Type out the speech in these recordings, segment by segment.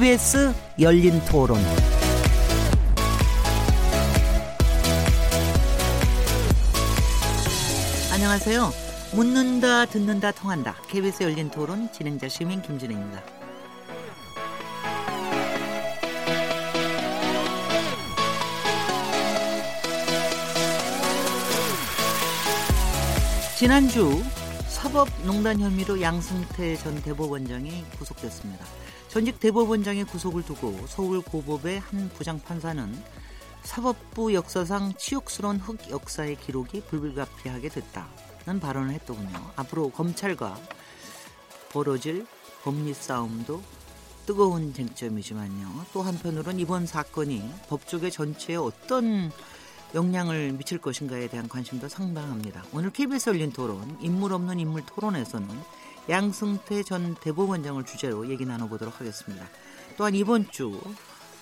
KBS 열린 토론. 안녕하세요. 묻는다, 듣는다, 통한다. KBS 열린 토론 진행자 시민 김진혜입니다. 지난주 사법농단 혐의로 양승태 전 대법원장이 구속됐습니다. 전직 대법원장의 구속을 두고 서울 고법의 한 부장판사는 사법부 역사상 치욕스러운 흑 역사의 기록이 불가피하게 됐다는 발언을 했더군요. 앞으로 검찰과 벌어질 법리 싸움도 뜨거운 쟁점이지만요. 또 한편으론 이번 사건이 법조계 전체에 어떤 영향을 미칠 것인가에 대한 관심도 상당합니다. 오늘 KBS 열린 토론 인물 없는 인물 토론에서는 양승태 전 대법원장을 주제로 얘기 나눠보도록 하겠습니다. 또한 이번 주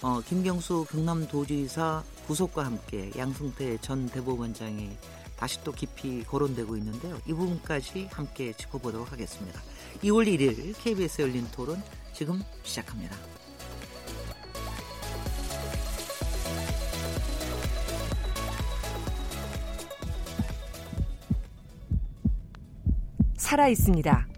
어, 김경수 경남도지사 구속과 함께 양승태 전 대법원장이 다시 또 깊이 거론되고 있는데요. 이 부분까지 함께 짚어보도록 하겠습니다. 2월 1일 KBS 열린 토론 지금 시작합니다. 살아 있습니다.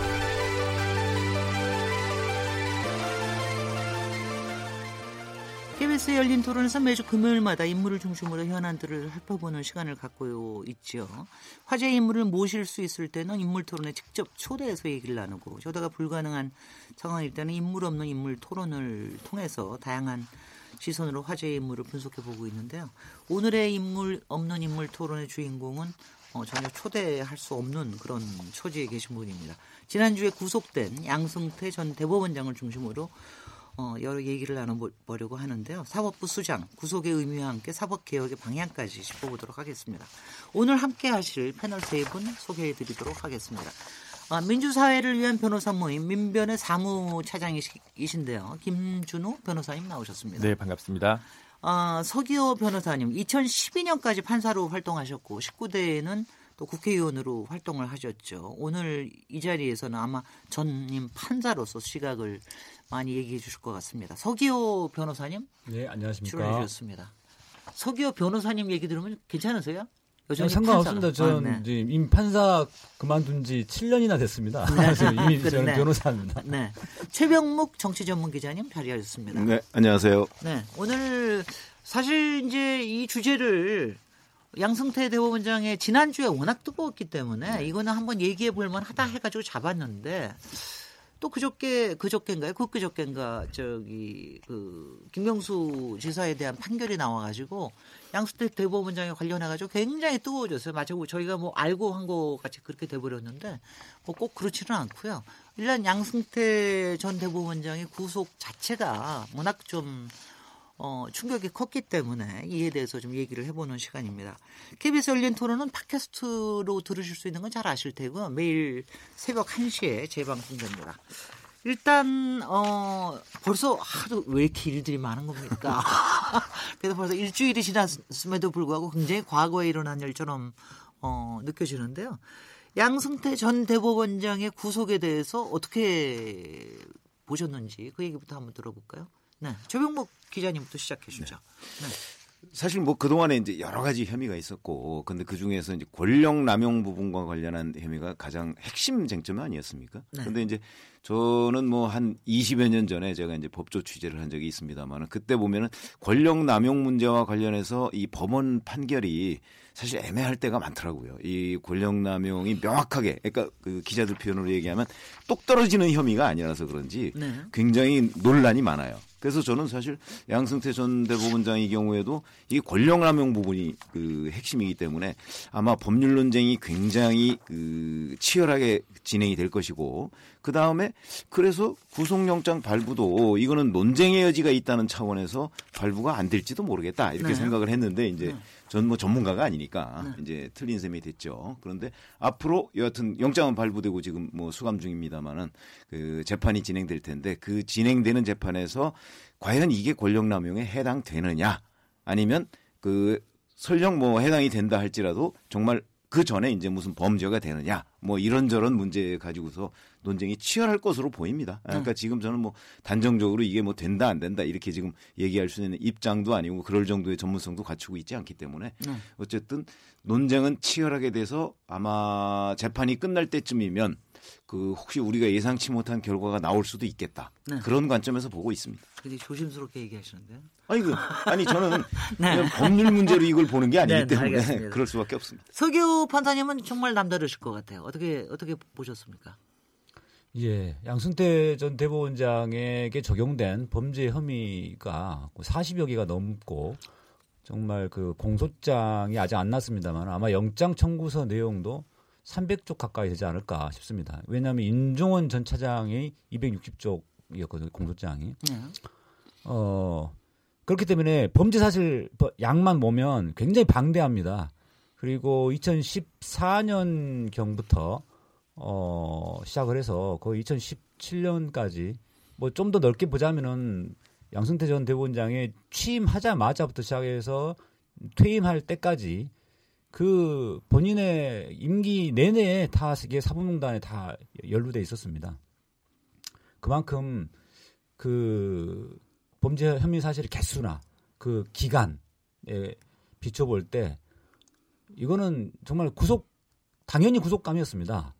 KBS 열린 토론에서 매주 금요일마다 인물을 중심으로 현안들을 살펴보는 시간을 갖고 있죠. 화제 인물을 모실 수 있을 때는 인물 토론에 직접 초대해서 얘기를 나누고 저다가 불가능한 상황일 때는 인물 없는 인물 토론을 통해서 다양한 시선으로 화제 인물을 분석해 보고 있는데요. 오늘의 인물 없는 인물 토론의 주인공은 어, 전혀 초대할 수 없는 그런 처지에 계신 분입니다. 지난주에 구속된 양승태 전 대법원장을 중심으로 어, 여러 얘기를 나눠보려고 하는데요. 사법부 수장, 구속의 의미와 함께 사법개혁의 방향까지 짚어보도록 하겠습니다. 오늘 함께 하실 패널 세 분 소개해드리도록 하겠습니다. 아, 민주사회를 위한 변호사 모임 민변의 사무차장이신데요. 김준호 변호사님 나오셨습니다. 네, 반갑습니다. 아, 서기호 변호사님, 2012년까지 판사로 활동하셨고 19대에는 또 국회의원으로 활동을 하셨죠. 오늘 이 자리에서는 아마 전임 판사로서 시각을 많이 얘기해 주실 것 같습니다. 서기호 변호사님. 네, 안녕하십니까. 출연해 주셨습니다. 서기호 변호사님 얘기 들으면 괜찮으세요? 여전히 상관없습니다. 저는 아, 네. 이미 판사 그만둔 지 7년이나 됐습니다. 네. 이미 저는 네. 변호사입니다. 네. 최병묵 정치 전문 기자님 자리하셨습니다. 네, 안녕하세요. 네, 오늘 사실 이제 이 주제를 양승태 대법원장의 지난주에 워낙 뜨거웠기 때문에 네. 이거는 한번 얘기해 볼 만하다 해가지고 잡았는데 또 그저께 그저께인가요? 그 그저께인가 저기 그 김경수 지사에 대한 판결이 나와가지고 양승태 대법원장에 관련해가지고 굉장히 뜨거워졌어요. 마치 저희가 뭐 알고 한 거 같이 그렇게 돼버렸는데 뭐 꼭 그렇지는 않고요. 일단 양승태 전 대법원장의 구속 자체가 워낙 좀 어, 충격이 컸기 때문에 이에 대해서 좀 얘기를 해보는 시간입니다. KBS 열린 토론은 팟캐스트로 들으실 수 있는 건 잘 아실 테고 매일 새벽 1시에 재방송됩니다. 일단 어 벌써 하도 왜 이렇게 일들이 많은 겁니까? 그래서 벌써 일주일이 지났음에도 불구하고 굉장히 과거에 일어난 일처럼 어 느껴지는데요. 양승태 전 대법원장의 구속에 대해서 어떻게 보셨는지 그 얘기부터 한번 들어볼까요? 네. 조병목 기자님부터 시작해 주죠. 네. 네. 사실 뭐 그동안에 이제 여러 가지 혐의가 있었고 근데 그 중에서 이제 권력 남용 부분과 관련한 혐의가 가장 핵심 쟁점 아니었습니까? 네. 근데 이제 저는 뭐 한 20여 년 전에 제가 이제 법조 취재를 한 적이 있습니다만은 그때 보면은 권력 남용 문제와 관련해서 이 법원 판결이 사실 애매할 때가 많더라고요. 이 권력 남용이 명확하게 그러니까 그 기자들 표현으로 얘기하면 똑 떨어지는 혐의가 아니라서 그런지 네. 굉장히 논란이 많아요. 그래서 저는 사실 양승태 전 대법원장의 경우에도 이 권력남용 부분이 그 핵심이기 때문에 아마 법률 논쟁이 굉장히 그 치열하게 진행이 될 것이고 그 다음에 그래서 구속영장 발부도 이거는 논쟁의 여지가 있다는 차원에서 발부가 안 될지도 모르겠다 이렇게 네. 생각을 했는데 이제 네. 전 뭐 전문가가 아니니까 네. 이제 틀린 셈이 됐죠. 그런데 앞으로 여하튼 영장은 발부되고 지금 뭐 수감 중입니다만은 그 재판이 진행될 텐데 그 진행되는 재판에서 과연 이게 권력 남용에 해당되느냐 아니면 그 설령 뭐 해당이 된다 할지라도 정말 그 전에 이제 무슨 범죄가 되느냐 뭐 이런저런 문제 가지고서 논쟁이 치열할 것으로 보입니다. 아, 그러니까 네. 지금 저는 뭐 단정적으로 이게 뭐 된다 안 된다 이렇게 지금 얘기할 수 있는 입장도 아니고 그럴 정도의 전문성도 갖추고 있지 않기 때문에 네. 어쨌든 논쟁은 치열하게 돼서 아마 재판이 끝날 때쯤이면 그 혹시 우리가 예상치 못한 결과가 나올 수도 있겠다. 네. 그런 관점에서 보고 있습니다. 되게 조심스럽게 얘기하시는데요. 아니 그 아니 저는 네. 법률 문제로 이걸 보는 게 아니기 네, 네 때문에 알겠습니다. 그럴 수밖에 없습니다. 서규 판사님은 정말 남다르실 것 같아요. 어떻게 어떻게 보셨습니까? 예, 양승태 전 대법원장에게 적용된 범죄 혐의가 40여 개가 넘고 정말 그 공소장이 아직 안 났습니다만 아마 영장 청구서 내용도 300쪽 가까이 되지 않을까 싶습니다. 왜냐하면 인종원 전 차장이 260쪽이었거든요, 공소장이. 네. 어, 그렇기 때문에 범죄 사실 양만 보면 굉장히 방대합니다. 그리고 2014년 경부터 어, 시작을 해서 거의 2017년까지 뭐 좀 더 넓게 보자면은 양승태 전 대법원장의 취임하자마자부터 시작해서 퇴임할 때까지 그 본인의 임기 내내 다 이게 사법농단에 다 연루돼 있었습니다. 그만큼 그 범죄 혐의 사실의 개수나 그 기간에 비춰볼 때 이거는 정말 구속 당연히 구속감이었습니다.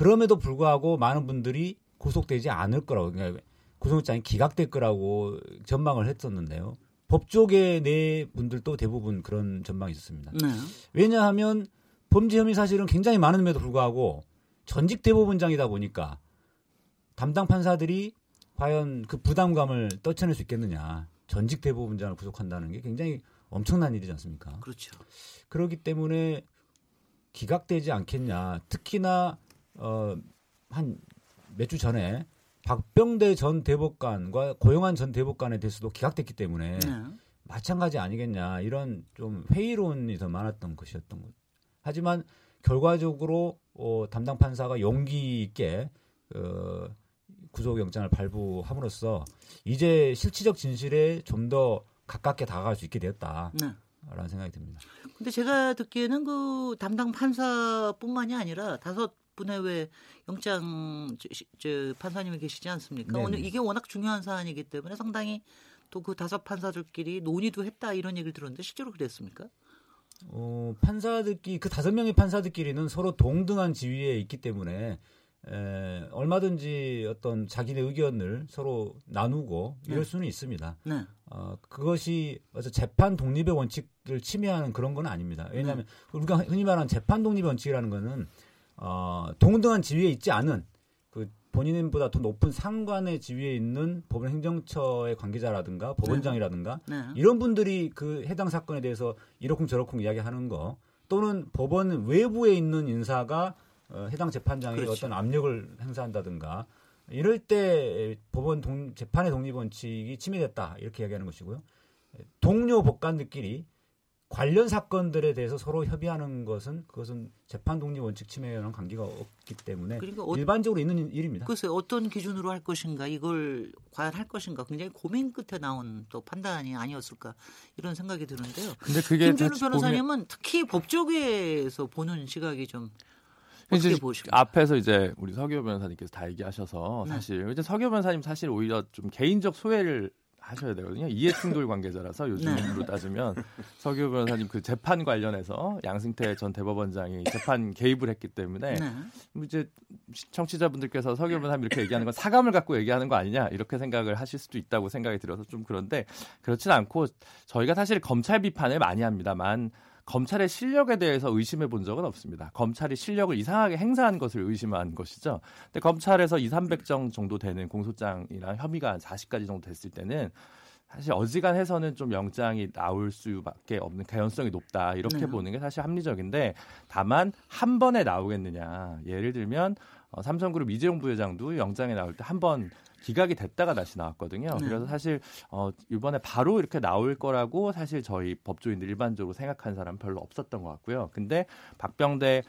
그럼에도 불구하고 많은 분들이 구속되지 않을 거라고 그러니까 구속장이 기각될 거라고 전망을 했었는데요. 법조계 내 분들도 대부분 그런 전망이 있었습니다. 네. 왜냐하면 범죄 혐의 사실은 굉장히 많음에도 불구하고 전직 대법원장이다 보니까 담당 판사들이 과연 그 부담감을 떨쳐낼 수 있겠느냐. 전직 대법원장을 구속한다는 게 굉장히 엄청난 일이지 않습니까? 그렇죠. 그렇기 때문에 기각되지 않겠냐. 특히나 어, 한 몇 주 전에 박병대 전 대법관과 고영한 전 대법관에 대해서도 기각됐기 때문에 네. 마찬가지 아니겠냐 이런 좀 회의론이 더 많았던 것이었던 것. 하지만 결과적으로 어, 담당 판사가 용기 있게 어, 구속영장을 발부함으로써 이제 실질적 진실에 좀 더 가깝게 다가갈 수 있게 되었다. 네. 라는 생각이 듭니다. 근데 제가 듣기에는 그 담당 판사뿐만이 아니라 다섯 분의 왜 영장 저, 저 판사님이 계시지 않습니까? 네네. 오늘 이게 워낙 중요한 사안이기 때문에 상당히 또 그 다섯 판사들끼리 논의도 했다 이런 얘기를 들었는데 실제로 그랬습니까? 어, 판사들끼리 그 다섯 명의 판사들끼리는 서로 동등한 지위에 있기 때문에 에, 얼마든지 어떤 자기네 의견을 서로 나누고 이럴 네. 수는 있습니다. 네. 어, 그것이 재판 독립의 원칙을 침해하는 그런 건 아닙니다. 왜냐하면 네. 우리가 흔히 말하는 재판 독립의 원칙이라는 거는 어, 동등한 지위에 있지 않은 그 본인보다 더 높은 상관의 지위에 있는 법원 행정처의 관계자라든가 법원장이라든가 네. 네. 이런 분들이 그 해당 사건에 대해서 이러쿵 저러쿵 이야기하는 거 또는 법원 외부에 있는 인사가 어, 해당 재판장에 그렇죠. 어떤 압력을 행사한다든가 이럴 때 법원 동, 재판의 독립 원칙이 침해됐다 이렇게 이야기하는 것이고요. 동료 법관들끼리 관련 사건들에 대해서 서로 협의하는 것은 그것은 재판 독립 원칙 침해와는 관계가 없기 때문에 그러니까 어, 일반적으로 있는 일입니다. 글쎄 어떤 기준으로 할 것인가 이걸 과연 할 것인가 굉장히 고민 끝에 나온 또 판단이 아니었을까 이런 생각이 드는데요. 근데 그게 김준우 변호사님은 보면... 특히 법조계에서 보는 시각이 좀 어떻게 보십니까? 앞에서 이제 우리 서교 변호사님께서 다 얘기하셔서 네. 사실 이제 서교 변호사님 사실 오히려 좀 개인적 소외를 하셔야 되거든요. 이해충돌 관계자라서 요즘으로 네. 따지면 서규 변호사님 그 재판 관련해서 양승태 전 대법원장이 재판 개입을 했기 때문에 네. 뭐 이제 청취자분들께서 서규 변호사님 이렇게 얘기하는 건 사감을 갖고 얘기하는 거 아니냐 이렇게 생각을 하실 수도 있다고 생각이 들어서 좀 그런데 그렇진 않고 저희가 사실 검찰 비판을 많이 합니다만 검찰의 실력에 대해서 의심해 본 적은 없습니다. 검찰이 실력을 이상하게 행사한 것을 의심한 것이죠. 근데 검찰에서 2, 300정 정도 되는 공소장이나 혐의가 한 40가지 정도 됐을 때는 사실 어지간해서는 좀 영장이 나올 수밖에 없는 개연성이 높다 이렇게 네. 보는 게 사실 합리적인데 다만 한 번에 나오겠느냐 예를 들면 어, 삼성그룹 이재용 부회장도 영장에 나올 때 한 번 기각이 됐다가 다시 나왔거든요. 네. 그래서 사실 어, 이번에 바로 이렇게 나올 거라고 사실 저희 법조인들 일반적으로 생각한 사람 별로 없었던 것 같고요. 근데 박병대,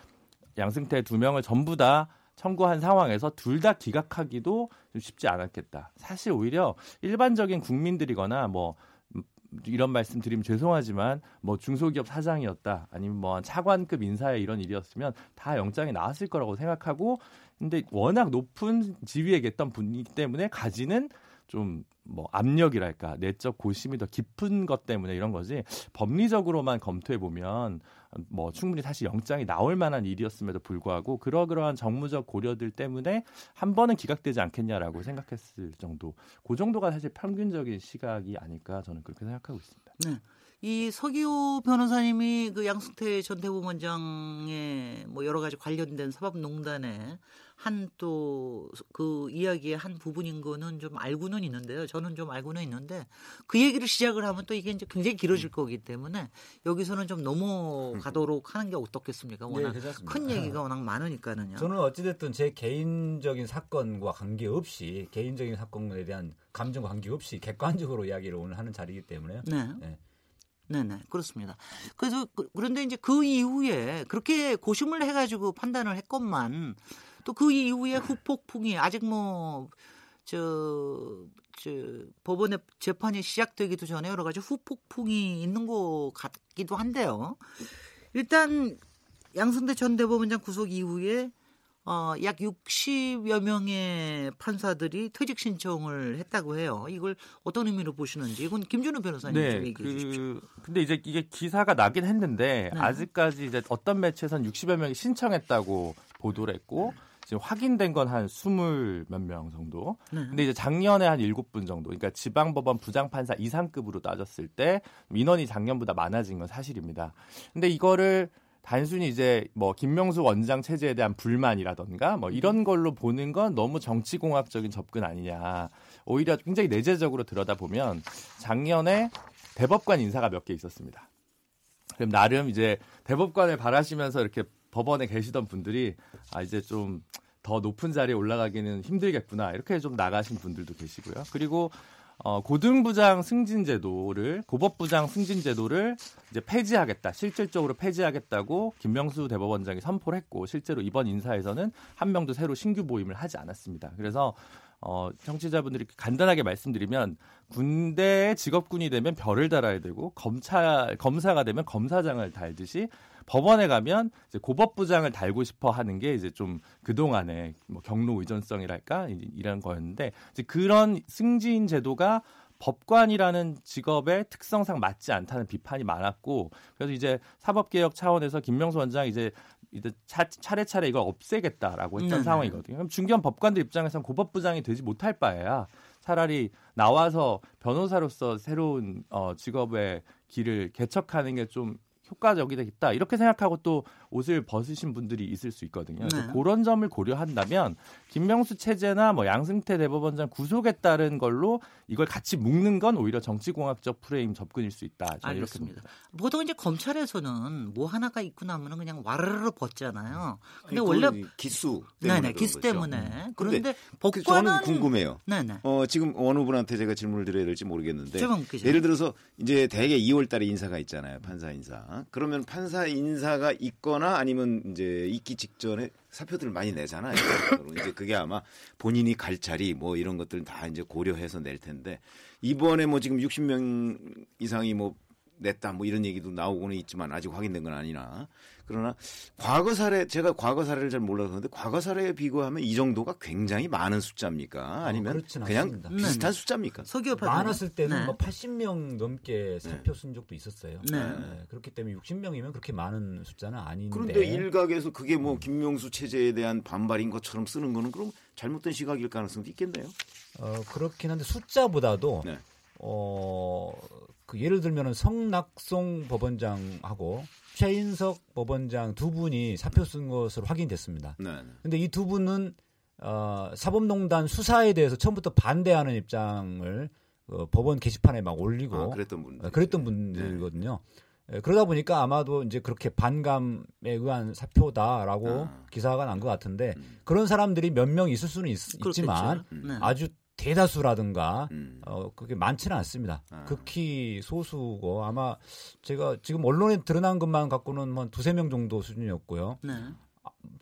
양승태 두 명을 전부 다 청구한 상황에서 둘 다 기각하기도 좀 쉽지 않았겠다. 사실 오히려 일반적인 국민들이거나 뭐 음, 이런 말씀 드리면 죄송하지만 뭐 중소기업 사장이었다 아니면 뭐 차관급 인사의 이런 일이었으면 다 영장이 나왔을 거라고 생각하고 근데 워낙 높은 지위에 계셨던 분이기 때문에 가지는 좀 뭐 압력이랄까 내적 고심이 더 깊은 것 때문에 이런 거지 법리적으로만 검토해 보면 뭐 충분히 사실 영장이 나올 만한 일이었음에도 불구하고 그러그러한 정무적 고려들 때문에 한 번은 기각되지 않겠냐라고 생각했을 정도 그 정도가 사실 평균적인 시각이 아닐까 저는 그렇게 생각하고 있습니다. 네. 이 서기호 변호사님이 그 양승태 전 대법원장의 뭐 여러 가지 관련된 사법농단에 한또 그 이야기의 한 부분인 거는 좀 알고는 있는데요. 저는 좀 알고는 있는데 그 얘기를 시작을 하면 또 이게 이제 굉장히 길어질 음. 거기 때문에 여기서는 좀 넘어가도록 하는 게 어떻겠습니까? 워낙 네. 큰 얘기가 워낙 많으니까는요. 저는 어찌됐든 제 개인적인 사건과 관계없이 개인적인 사건에 대한 감정과 관계없이 객관적으로 이야기를 오늘 하는 자리이기 때문에 네. 네. 네네 그렇습니다. 그래서 그, 그런데 이제 그 이후에 그렇게 고심을 해가지고 판단을 했건만 또 그 이후에 후폭풍이 아직 뭐 저, 저 법원의 재판이 시작되기도 전에 여러 가지 후폭풍이 있는 것 같기도 한데요. 일단 양승태 전 대법원장 구속 이후에 어, 약 60여 명의 판사들이 퇴직 신청을 했다고 해요. 이걸 어떤 의미로 보시는지 이건 김준우 변호사님 좀 얘기해 주십시오. 그 근데 이제 이게 기사가 나긴 했는데 네. 아직까지 이제 어떤 매체에선 60여 명이 신청했다고 보도를 했고 지금 확인된 건 한 20 몇 명 정도. 네. 근데 이제 작년에 한 7분 정도. 그러니까 지방법원 부장판사 이상급으로 따졌을 때 민원이 작년보다 많아진 건 사실입니다. 근데 이거를 단순히 이제 뭐 김명수 원장 체제에 대한 불만이라던가 뭐 이런 걸로 보는 건 너무 정치공학적인 접근 아니냐. 오히려 굉장히 내재적으로 들여다보면 작년에 대법관 인사가 몇 개 있었습니다. 그럼 나름 이제 대법관을 바라시면서 이렇게 법원에 계시던 분들이 아 이제 좀 더 높은 자리에 올라가기는 힘들겠구나 이렇게 좀 나가신 분들도 계시고요. 그리고 어, 고등부장 승진제도를 고법부장 승진제도를 이제 폐지하겠다 실질적으로 폐지하겠다고 김명수 대법원장이 선포를 했고 실제로 이번 인사에서는 한 명도 새로 신규 보임을 하지 않았습니다. 그래서 어, 청취자분들이 간단하게 말씀드리면 군대의 직업군이 되면 별을 달아야 되고 검찰 검사가 되면 검사장을 달듯이 법원에 가면 이제 고법부장을 달고 싶어 하는 게 이제 좀 그동안의 뭐 경로 의존성이랄까 이- 이런 거였는데 이제 그런 승진 제도가 법관이라는 직업의 특성상 맞지 않다는 비판이 많았고 그래서 이제 사법개혁 차원에서 김명수 원장이 이제 이제 차, 차례차례 이걸 없애겠다라고 했던 네네. 상황이거든요. 그럼 중견 법관들 입장에서는 고법부장이 되지 못할 바에야 차라리 나와서 변호사로서 새로운 어, 직업의 길을 개척하는 게 좀 효과적이겠다 이렇게 생각하고 또 옷을 벗으신 분들이 있을 수 있거든요. 그래서 네. 그런 점을 고려한다면 김명수 체제나 뭐 양승태 대법원장 구속에 따른 걸로 이걸 같이 묶는 건 오히려 정치공학적 프레임 접근일 수 있다. 저는 알겠습니다. 보통 이제 검찰에서는 뭐 하나가 있고 나면은 그냥 와르르 벗잖아요. 근데 아니, 원래 기수 때문에 네네 기수 거죠. 때문에 근데 그런데 그 저는 법관은 궁금해요. 네네 어, 지금 어느 분한테 제가 질문을 드려야 될지 모르겠는데. 예를 들어서 이제 대개 2월 달에 인사가 있잖아요. 판사 인사. 그러면 판사 인사가 있거나 아니면 이제 있기 직전에 사표들을 많이 내잖아요. 이제 그게 아마 본인이 갈 자리 뭐 이런 것들 다 이제 고려해서 낼 텐데 이번에 뭐 지금 60명 이상이 뭐 냈다 뭐 이런 얘기도 나오고는 있지만 아직 확인된 건 아니나 그러나 과거 사례 제가 과거 사례를 잘 몰라서 그런데 과거 사례에 비교하면 이 정도가 굉장히 많은 숫자입니까 아니면 그렇진 그냥 않습니다. 비슷한 네. 숫자입니까? 서기호 판사님. 많았을 때는 네. 뭐 80명 넘게 사표 쓴 적도 있었어요. 네. 그렇기 때문에 60명이면 그렇게 많은 숫자는 아닌데. 그런데 일각에서 그게 뭐 김명수 체제에 대한 반발인 것처럼 쓰는 거는 그럼 잘못된 시각일 가능성도 있겠네요. 어, 그렇긴 한데 숫자보다도 네. 어, 그 예를 들면은 성낙송 법원장하고 최인석 법원장 두 분이 사표 쓴 것으로 확인됐습니다. 네. 근데 이 두 분은 어, 사법농단 수사에 대해서 처음부터 반대하는 입장을 어, 법원 게시판에 막 올리고 아, 그랬던 분들. 어, 그랬던 분들이거든요. 예, 그러다 보니까 아마도 이제 그렇게 반감에 의한 사표다라고 아. 기사가 난 것 같은데 음. 그런 사람들이 몇 명 있을 수는 있, 지만. 네. 아주 대다수라든가 음. 어 그게 많지는 않습니다. 아. 극히 소수고 아마 제가 지금 언론에 드러난 것만 갖고는 뭐한 두세 명 정도 수준이었고요. 네.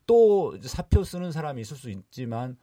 또 이제 사표 쓰는 사람이 있을 수 있지만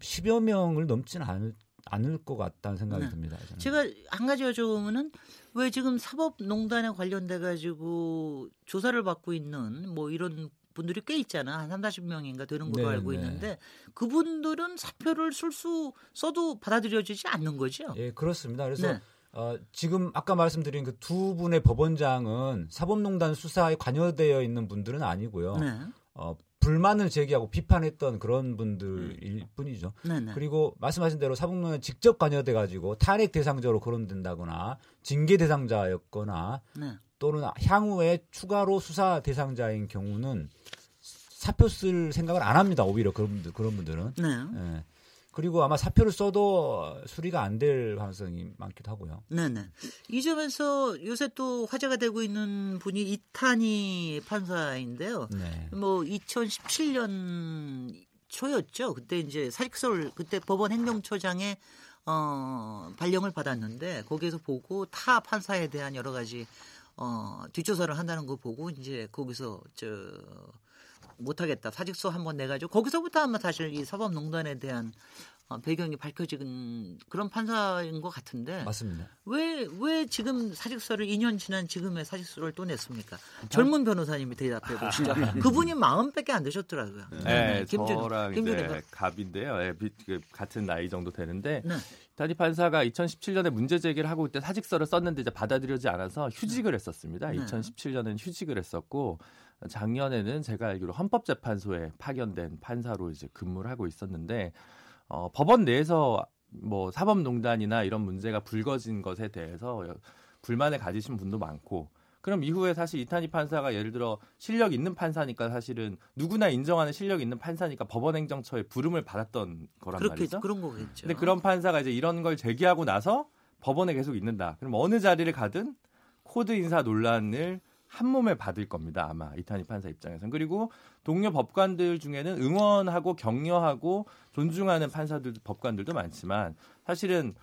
10여 명을 넘지는 않을, 않을 것 같다는 생각이 네. 듭니다. 저는. 제가 한 가지 여쭤보면은 왜 지금 사법농단에 관련돼 가지고 조사를 받고 있는 뭐 이런 분들이 꽤 있잖아. 한 3, 40명인가 되는 걸로 네, 알고 네. 있는데 그분들은 사표를 쓸수 써도 받아들여지지 않는 거죠. 예, 그렇습니다. 그래서 네. 어, 지금 아까 말씀드린 그 두 분의 법원장은 사법농단 수사에 관여되어 있는 분들은 아니고요. 네. 어, 불만을 제기하고 비판했던 그런 분들일 뿐이죠. 네, 네. 그리고 말씀하신 대로 사법농단에 직접 관여돼 가지고 탄핵 대상자로 거론된다거나 징계 대상자였거나 네. 또는 향후에 추가로 수사 대상자인 경우는 사표 쓸 생각을 안 합니다. 오히려 그런 분들 그런 분들은. 네. 예. 그리고 아마 사표를 써도 수리가 안 될 가능성이 많기도 하고요. 네네. 이 점에서 요새 또 화제가 되고 있는 분이 이탄희 판사인데요. 네. 뭐 2017년 초였죠. 그때 이제 사직서를 그때 법원 행정처장에 어 발령을 받았는데 거기에서 보고 타 판사에 대한 여러 가지 어 뒷조사를 한다는 거 보고 이제 거기서 저 못하겠다 사직서 한번 내가지고 거기서부터 아마 사실 이 사법농단에 대한 어, 배경이 밝혀진 그런 판사인 것 같은데 맞습니다. 왜, 왜 지금 사직서를 2년 지난 지금의 사직서를 또 냈습니까? 젊은 변호사님이 대답해 보시죠. 그분이 마음밖에 안 되셨더라고요. 네, 김준- 저랑 김준일 이제 갑인데요. 예, 비- 그 같은 나이 정도 되는데 네. 이타니 판사가 2017년에 문제 제기를 하고 그때 사직서를 썼는데 이제 받아들여지 않아서 휴직을 했었습니다. 네. 2017년에는 휴직을 했었고 작년에는 제가 알기로 헌법재판소에 파견된 판사로 이제 근무를 하고 있었는데 어, 법원 내에서 뭐 사법농단이나 이런 문제가 불거진 것에 대해서 여- 불만을 가지신 분도 많고 그럼 이후에 사실 이탄희 판사가 예를 들어 실력 있는 판사니까 사실은 누구나 인정하는 실력 있는 판사니까 법원 행정처에 부름을 받았던 거란 그렇게 말이죠. 그런 거겠죠. 근데 그런 판사가 이제 이런 걸 제기하고 나서 법원에 계속 있는다. 그럼 어느 자리를 가든 코드 인사 논란을 한 몸에 받을 겁니다. 아마 이탄희 판사 입장에서는. 그리고 동료 법관들 중에는 응원하고 격려하고 존중하는 판사들 법관들도 많지만 사실은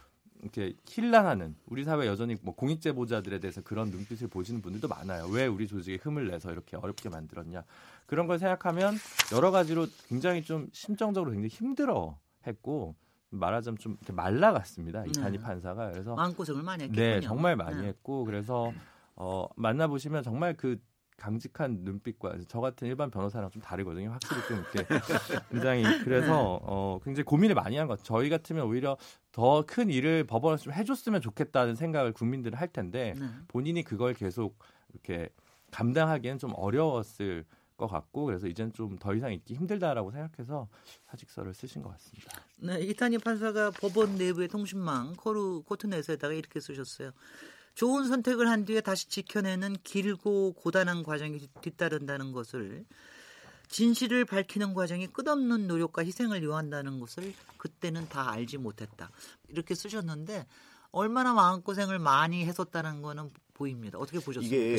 이렇게 힐난하는 우리 사회 여전히 뭐 공익 제보자들에 대해서 그런 눈빛을 보시는 분들도 많아요. 왜 우리 조직에 흠을 내서 이렇게 어렵게 만들었냐 그런 걸 생각하면 여러 가지로 굉장히 좀 심정적으로 굉장히 힘들어 했고 말하자면 좀 말라갔습니다. 이탄희 네. 판사가 그래서 마음고생을 많이 했겠군요. 네, 정말 많이 네. 했고 그래서 어, 만나보시면 정말 그 강직한 눈빛과 저 같은 일반 변호사랑 좀 다르거든요. 확실히 좀 이렇게 굉장히 그래서 어, 굉장히 고민을 많이 한 것. 저희 같으면 오히려 더 큰 일을 법원에서 좀 해줬으면 좋겠다는 생각을 국민들은 할 텐데 네. 본인이 그걸 계속 이렇게 감당하기엔 좀 어려웠을 것 같고 그래서 이제는 좀 더 이상 있기 힘들다라고 생각해서 사직서를 쓰신 것 같습니다. 네, 이탄희 판사가 법원 내부의 통신망 코르 코트넷에다가 이렇게 쓰셨어요. 좋은 선택을 한 뒤에 다시 지켜내는 길고 고단한 과정이 뒤따른다는 것을 진실을 밝히는 과정이 끝없는 노력과 희생을 요한다는 것을 그때는 다 알지 못했다. 이렇게 쓰셨는데 얼마나 마음고생을 많이 했었다는 거는 보입니다. 어떻게 보셨습니까? 이게.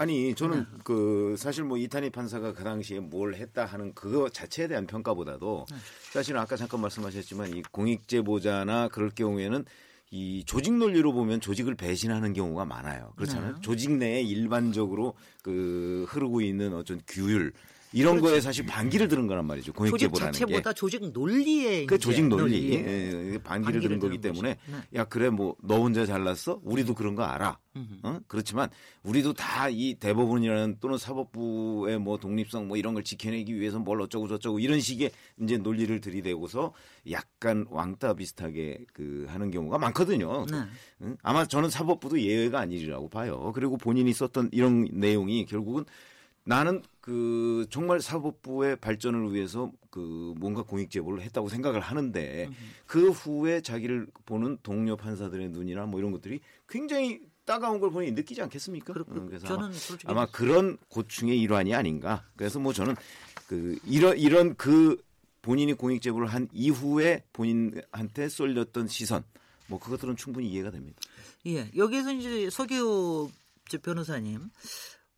아니 저는 그 사실 뭐 이탄희 판사가 그 당시에 뭘 했다 하는 그거 자체에 대한 평가보다도 사실은 아까 잠깐 말씀하셨지만 이 공익 제보자나 그럴 경우에는 이 조직 논리로 보면 조직을 배신하는 경우가 많아요. 그렇잖아요. 네. 조직 내에 일반적으로 그 흐르고 있는 어떤 규율 이런 거에 사실 반기를 들은 거란 말이죠. 공익 조직 제보라는 게. 자체보다 조직 논리에 그 조직 논리, 논리에 예, 예, 반기를 반기를 들은 거기 때문에 거죠. 야 그래 뭐 너 혼자 잘났어? 우리도 그런 거 알아. 어? 그렇지만 우리도 다 이 대법원이라는 또는 사법부의 뭐 독립성 뭐 이런 걸 지켜내기 위해서 뭘 어쩌고 저쩌고 이런 식의 이제 논리를 들이대고서 약간 왕따 비슷하게 그 하는 경우가 많거든요. 네. 응? 아마 저는 사법부도 예외가 아니라고 봐요. 그리고 본인이 썼던 이런 내용이 결국은 나는 그 정말 사법부의 발전을 위해서 그 뭔가 공익 제보를 했다고 생각을 하는데 그 후에 자기를 보는 동료 판사들의 눈이나 뭐 이런 것들이 굉장히 따가운 걸 보니 느끼지 않겠습니까? 그렇- 응, 그래서 저는 아마, 아마 그런 고충의 일환이 아닌가. 그래서 뭐 저는 그 이런 이런 그 본인이 공익 제보를 한 이후에 본인한테 쏠렸던 시선 뭐 그것들은 충분히 이해가 됩니다. 예, 여기에서 이제 서기호 저 변호사님.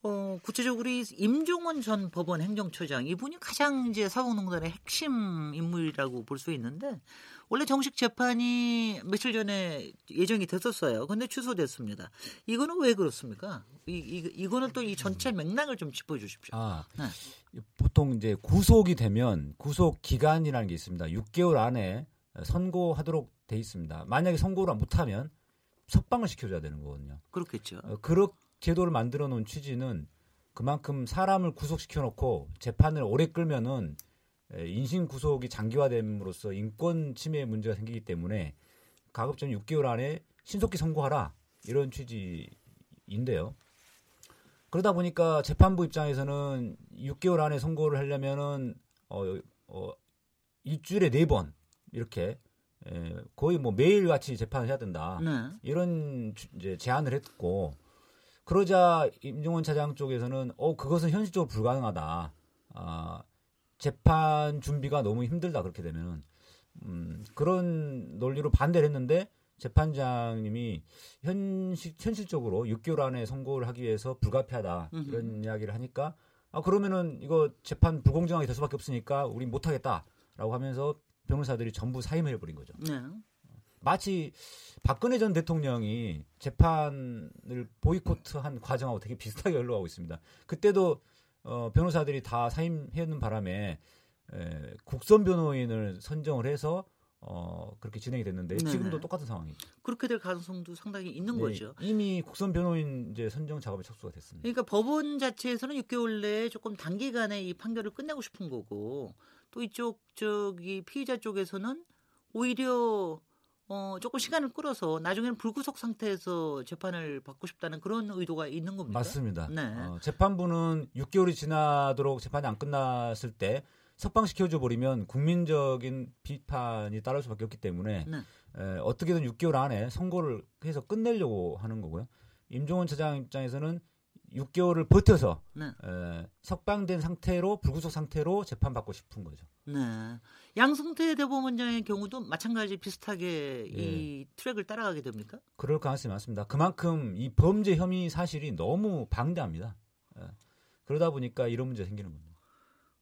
어, 구체적으로 이 임종원 전 법원 행정처장 이분이 가장 이제 사법농단의 핵심 인물이라고 볼 수 있는데 원래 정식 재판이 며칠 전에 예정이 됐었어요. 근데 취소됐습니다. 이거는 왜 그렇습니까? 이, 이 이거는 또 이 전체 맥락을 좀 짚어 주십시오. 아, 네. 보통 이제 구속이 되면 구속 기간이라는 게 있습니다. 6개월 안에 선고하도록 돼 있습니다. 만약에 선고를 못하면 석방을 시켜줘야 되는 거거든요. 그렇겠죠. 어, 그런 제도를 만들어 놓은 취지는 그만큼 사람을 구속시켜 놓고 재판을 오래 끌면은 에, 인신 구속이 장기화됨으로써 인권 침해 문제가 생기기 때문에 가급적 6개월 안에 신속히 선고하라 이런 취지인데요. 그러다 보니까 재판부 입장에서는 6개월 안에 선고를 하려면은 어, 어 일주일에 네 번 이렇게 에, 거의 뭐 매일 같이 재판을 해야 된다. 네. 이런 주- 이제 제안을 했고 그러자 임종원 차장 쪽에서는 어 그것은 현실적으로 불가능하다. 아 재판 준비가 너무 힘들다 그렇게 되면은 음, 그런 논리로 반대를 했는데 재판장님이 현실 현실적으로 6개월 안에 선고를 하기 위해서 불가피하다 이런 이야기를 하니까 아 그러면은 이거 재판 불공정하게 될 수밖에 없으니까 우리 못 하겠다라고 하면서 변호사들이 전부 사임해 버린 거죠. 네. 마치 박근혜 전 대통령이 재판을 보이콧한 과정하고 되게 비슷하게 흘러가고 있습니다. 그때도 어, 변호사들이 다 사임했는 바람에 에, 국선 변호인을 선정을 해서 어, 그렇게 진행이 됐는데 네네. 지금도 똑같은 상황이죠. 그렇게 될 가능성도 상당히 있는 네, 거죠. 이미 국선 변호인 이제 선정 작업에 착수가 됐습니다. 그러니까 법원 자체에서는 6개월 내에 조금 단기간에 이 판결을 끝내고 싶은 거고 또 이쪽 저기 피의자 쪽에서는 오히려 어 조금 시간을 끌어서 나중에는 불구속 상태에서 재판을 받고 싶다는 그런 의도가 있는 겁니까? 맞습니다. 네. 어, 재판부는 6개월이 지나도록 재판이 안 끝났을 때 석방시켜줘 버리면 국민적인 비판이 따를 수밖에 없기 때문에 네. 에, 어떻게든 6개월 안에 선고를 해서 끝내려고 하는 거고요. 임종원 차장 입장에서는 6개월을 버텨서 네. 에, 석방된 상태로 불구속 상태로 재판 받고 싶은 거죠. 네. 양승태 대법원장의 경우도 마찬가지 비슷하게 예. 이 트랙을 따라가게 됩니까? 그럴 가능성이 많습니다. 그만큼 이 범죄 혐의 사실이 너무 방대합니다. 에, 그러다 보니까 이런 문제 가 생기는 겁니다.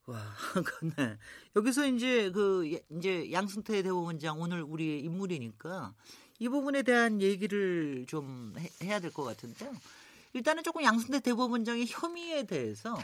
와, 네. 여기서 이제 그 예- 이제 양승태 대법원장 오늘 우리의 인물이니까 이 부분에 대한 얘기를 좀 해, 해야 될 것 같은데요. 일단은 조금 양승태 대법원장의 혐의에 대해서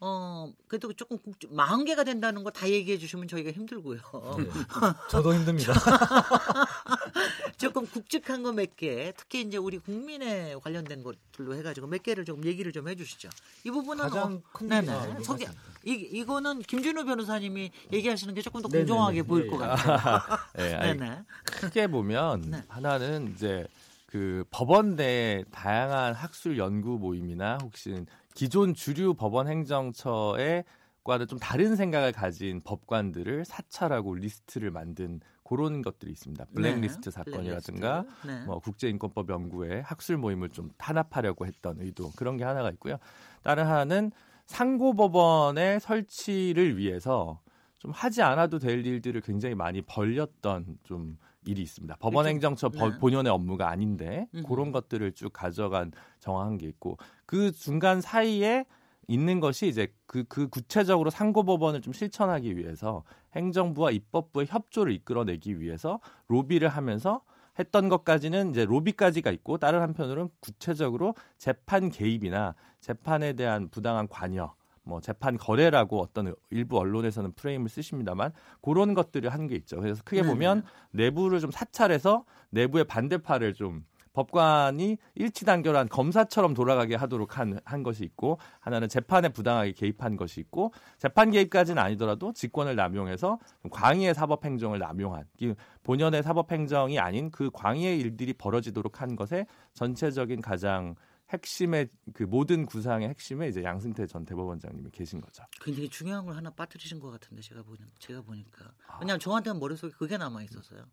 어 그래도 조금 국, 마흔 개가 된다는 거 다 얘기해 주시면 저희가 힘들고요. 네. 저도 힘듭니다. 조금 굵직한 거 몇 개, 특히 이제 우리 국민에 관련된 것들로 해가지고 몇 개를 좀 얘기를 좀 해주시죠. 이 부분은 가장 어, 큰 네네. 게- 아, 서기. 이 이거는 김준호 변호사님이 얘기하시는 게 조금 더 네네네. 공정하게 보일 예, 것 예. 같아요. 네, 아니, 네네. 크게 보면 네. 하나는 이제 그 법원 내 다양한 학술 연구 모임이나 혹시 기존 주류 법원 행정처의 과는 좀 다른 생각을 가진 법관들을 사찰하고 리스트를 만든 그런 것들이 있습니다. 블랙리스트 네, 사건이라든가 블랙리스트. 네. 뭐 국제인권법 연구회 학술 모임을 좀 탄압하려고 했던 의도 그런 게 하나가 있고요. 다른 하나는 상고법원의 설치를 위해서 좀 하지 않아도 될 일들을 굉장히 많이 벌렸던 좀 일이 있습니다. 법원 그렇죠. 행정처 네. 본연의 업무가 아닌데 음흠. 그런 것들을 쭉 가져간 정황한 게 있고 그 중간 사이에 있는 것이 이제 그, 그 구체적으로 상고법원을 좀 실천하기 위해서 행정부와 입법부의 협조를 이끌어내기 위해서 로비를 하면서 했던 것까지는 이제 로비까지가 있고 다른 한편으로는 구체적으로 재판 개입이나 재판에 대한 부당한 관여 뭐 재판 거래라고 어떤 일부 언론에서는 프레임을 쓰십니다만 그런 것들을 한게 있죠. 그래서 크게 네네. 보면 내부를 좀 사찰해서 내부의 반대파를 좀 법관이 일치단결한 검사처럼 돌아가게 하도록 한, 한 것이 있고 하나는 재판에 부당하게 개입한 것이 있고 재판 개입까지는 아니더라도 직권을 남용해서 좀 광의의 사법행정을 남용한 이 본연의 사법행정이 아닌 그 광의의 일들이 벌어지도록 한 것에 전체적인 가장 핵심의 그 모든 구상의 핵심에 이제 양승태 전 대법원장님이 계신 거죠. 굉장히 중요한 걸 하나 빠뜨리신 것 같은데 제가 보니 제가 보니까 아. 왜냐하면 저한테는 머릿속에 그게 남아 있어서요.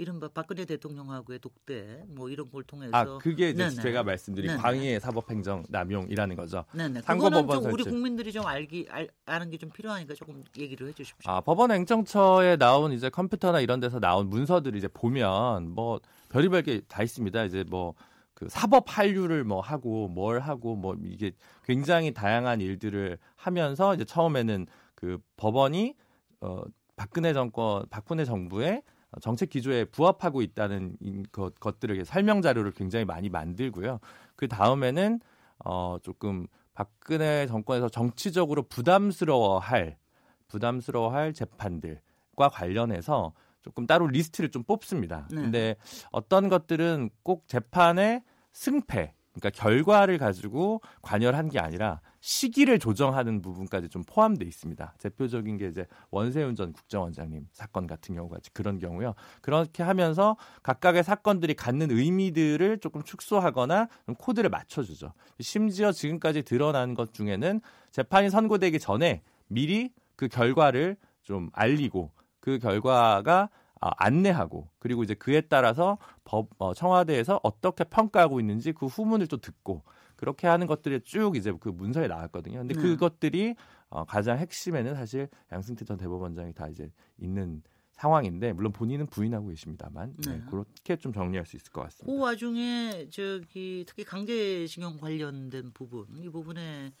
이른바 박근혜 대통령하고의 독대 뭐 이런 걸 통해서 아 그게 이제 네네. 제가 말씀드린 네네. 광의의 사법행정 남용이라는 거죠. 네네. 상고법원 좀 우리. 국민들이 좀 알기 알, 아는 게 좀 필요하니까 조금 얘기를 해주십시오. 아, 법원 행정처에 나온 이제 컴퓨터나 이런 데서 나온 문서들이 이제 보면 뭐 별의별 게 다 있습니다. 이제 뭐 그 사법 한류를 뭐 하고 뭘 하고 뭐 이게 굉장히 다양한 일들을 하면서 이제 처음에는 그 법원이 어 박근혜 정권 박근혜 정부의 정책 기조에 부합하고 있다는 것, 것들을 설명 자료를 굉장히 많이 만들고요. 그 다음에는 어 조금 박근혜 정권에서 정치적으로 부담스러워할 부담스러워할 재판들과 관련해서 조금 따로 리스트를 좀 뽑습니다. 네. 근데 어떤 것들은 꼭 재판의 승패, 그러니까 결과를 가지고 관여한 게 아니라 시기를 조정하는 부분까지 좀 포함되어 있습니다. 대표적인 게 이제 원세훈 전 국정원장님 사건 같은 경우가 그런 경우요. 그렇게 하면서 각각의 사건들이 갖는 의미들을 조금 축소하거나 좀 코드를 맞춰주죠. 심지어 지금까지 드러난 것 중에는 재판이 선고되기 전에 미리 그 결과를 좀 알리고 그 결과가 어, 안내하고 그리고 이제 그에 따라서 법 어, 청와대에서 어떻게 평가하고 있는지 그 후문을 또 듣고 그렇게 하는 것들이 쭉 이제 그 문서에 나왔거든요. 근데 네. 그것들이 어, 가장 핵심에는 사실 양승태 전 대법원장이 다 이제 있는 상황인데 물론 본인은 부인하고 계십니다만 네. 네, 그렇게 좀 정리할 수 있을 것 같습니다. 그 와중에 저기 특히 강제징용 관련된 부분 이 부분에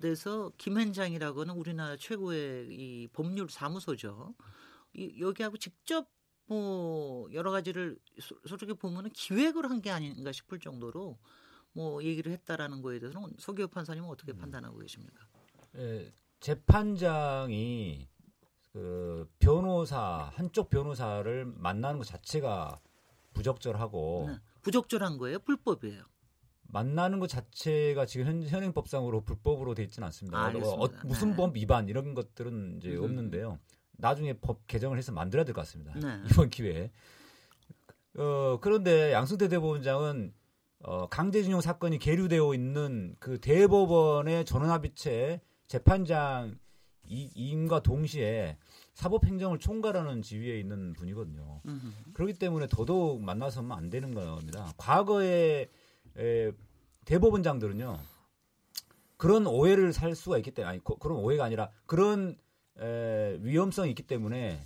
대해서 김현장이라고는 우리나라 최고의 이 법률 사무소죠. 이, 여기하고 직접 뭐 여러 가지를 소, 솔직히 보면은 기획을 한 게 아닌가 싶을 정도로 뭐 얘기를 했다라는 거에 대해서는 서기호 판사님은 어떻게 음. 판단하고 계십니까? 예, 재판장이 그 변호사 한쪽 변호사를 만나는 것 자체가 부적절하고 네. 부적절한 거예요? 불법이에요? 만나는 것 자체가 지금 현, 현행법상으로 불법으로 돼 있지는 않습니다. 아, 어, 무슨 네. 법 위반 이런 것들은 이제 음. 없는데요. 나중에 법 개정을 해서 만들어야 될 것 같습니다. 네. 이번 기회에. 어, 그런데 양승태 대법원장은 어, 강제징용 사건이 계류되어 있는 그 대법원의 전원합의체 재판장 임과 동시에 사법행정을 총괄하는 지위에 있는 분이거든요. 음흠. 그렇기 때문에 더더욱 만나서는 안 되는 겁니다. 과거에 에, 대법원장들은요 그런 오해를 살 수가 있기 때문에 아니 그런 오해가 아니라 그런 에, 위험성이 있기 때문에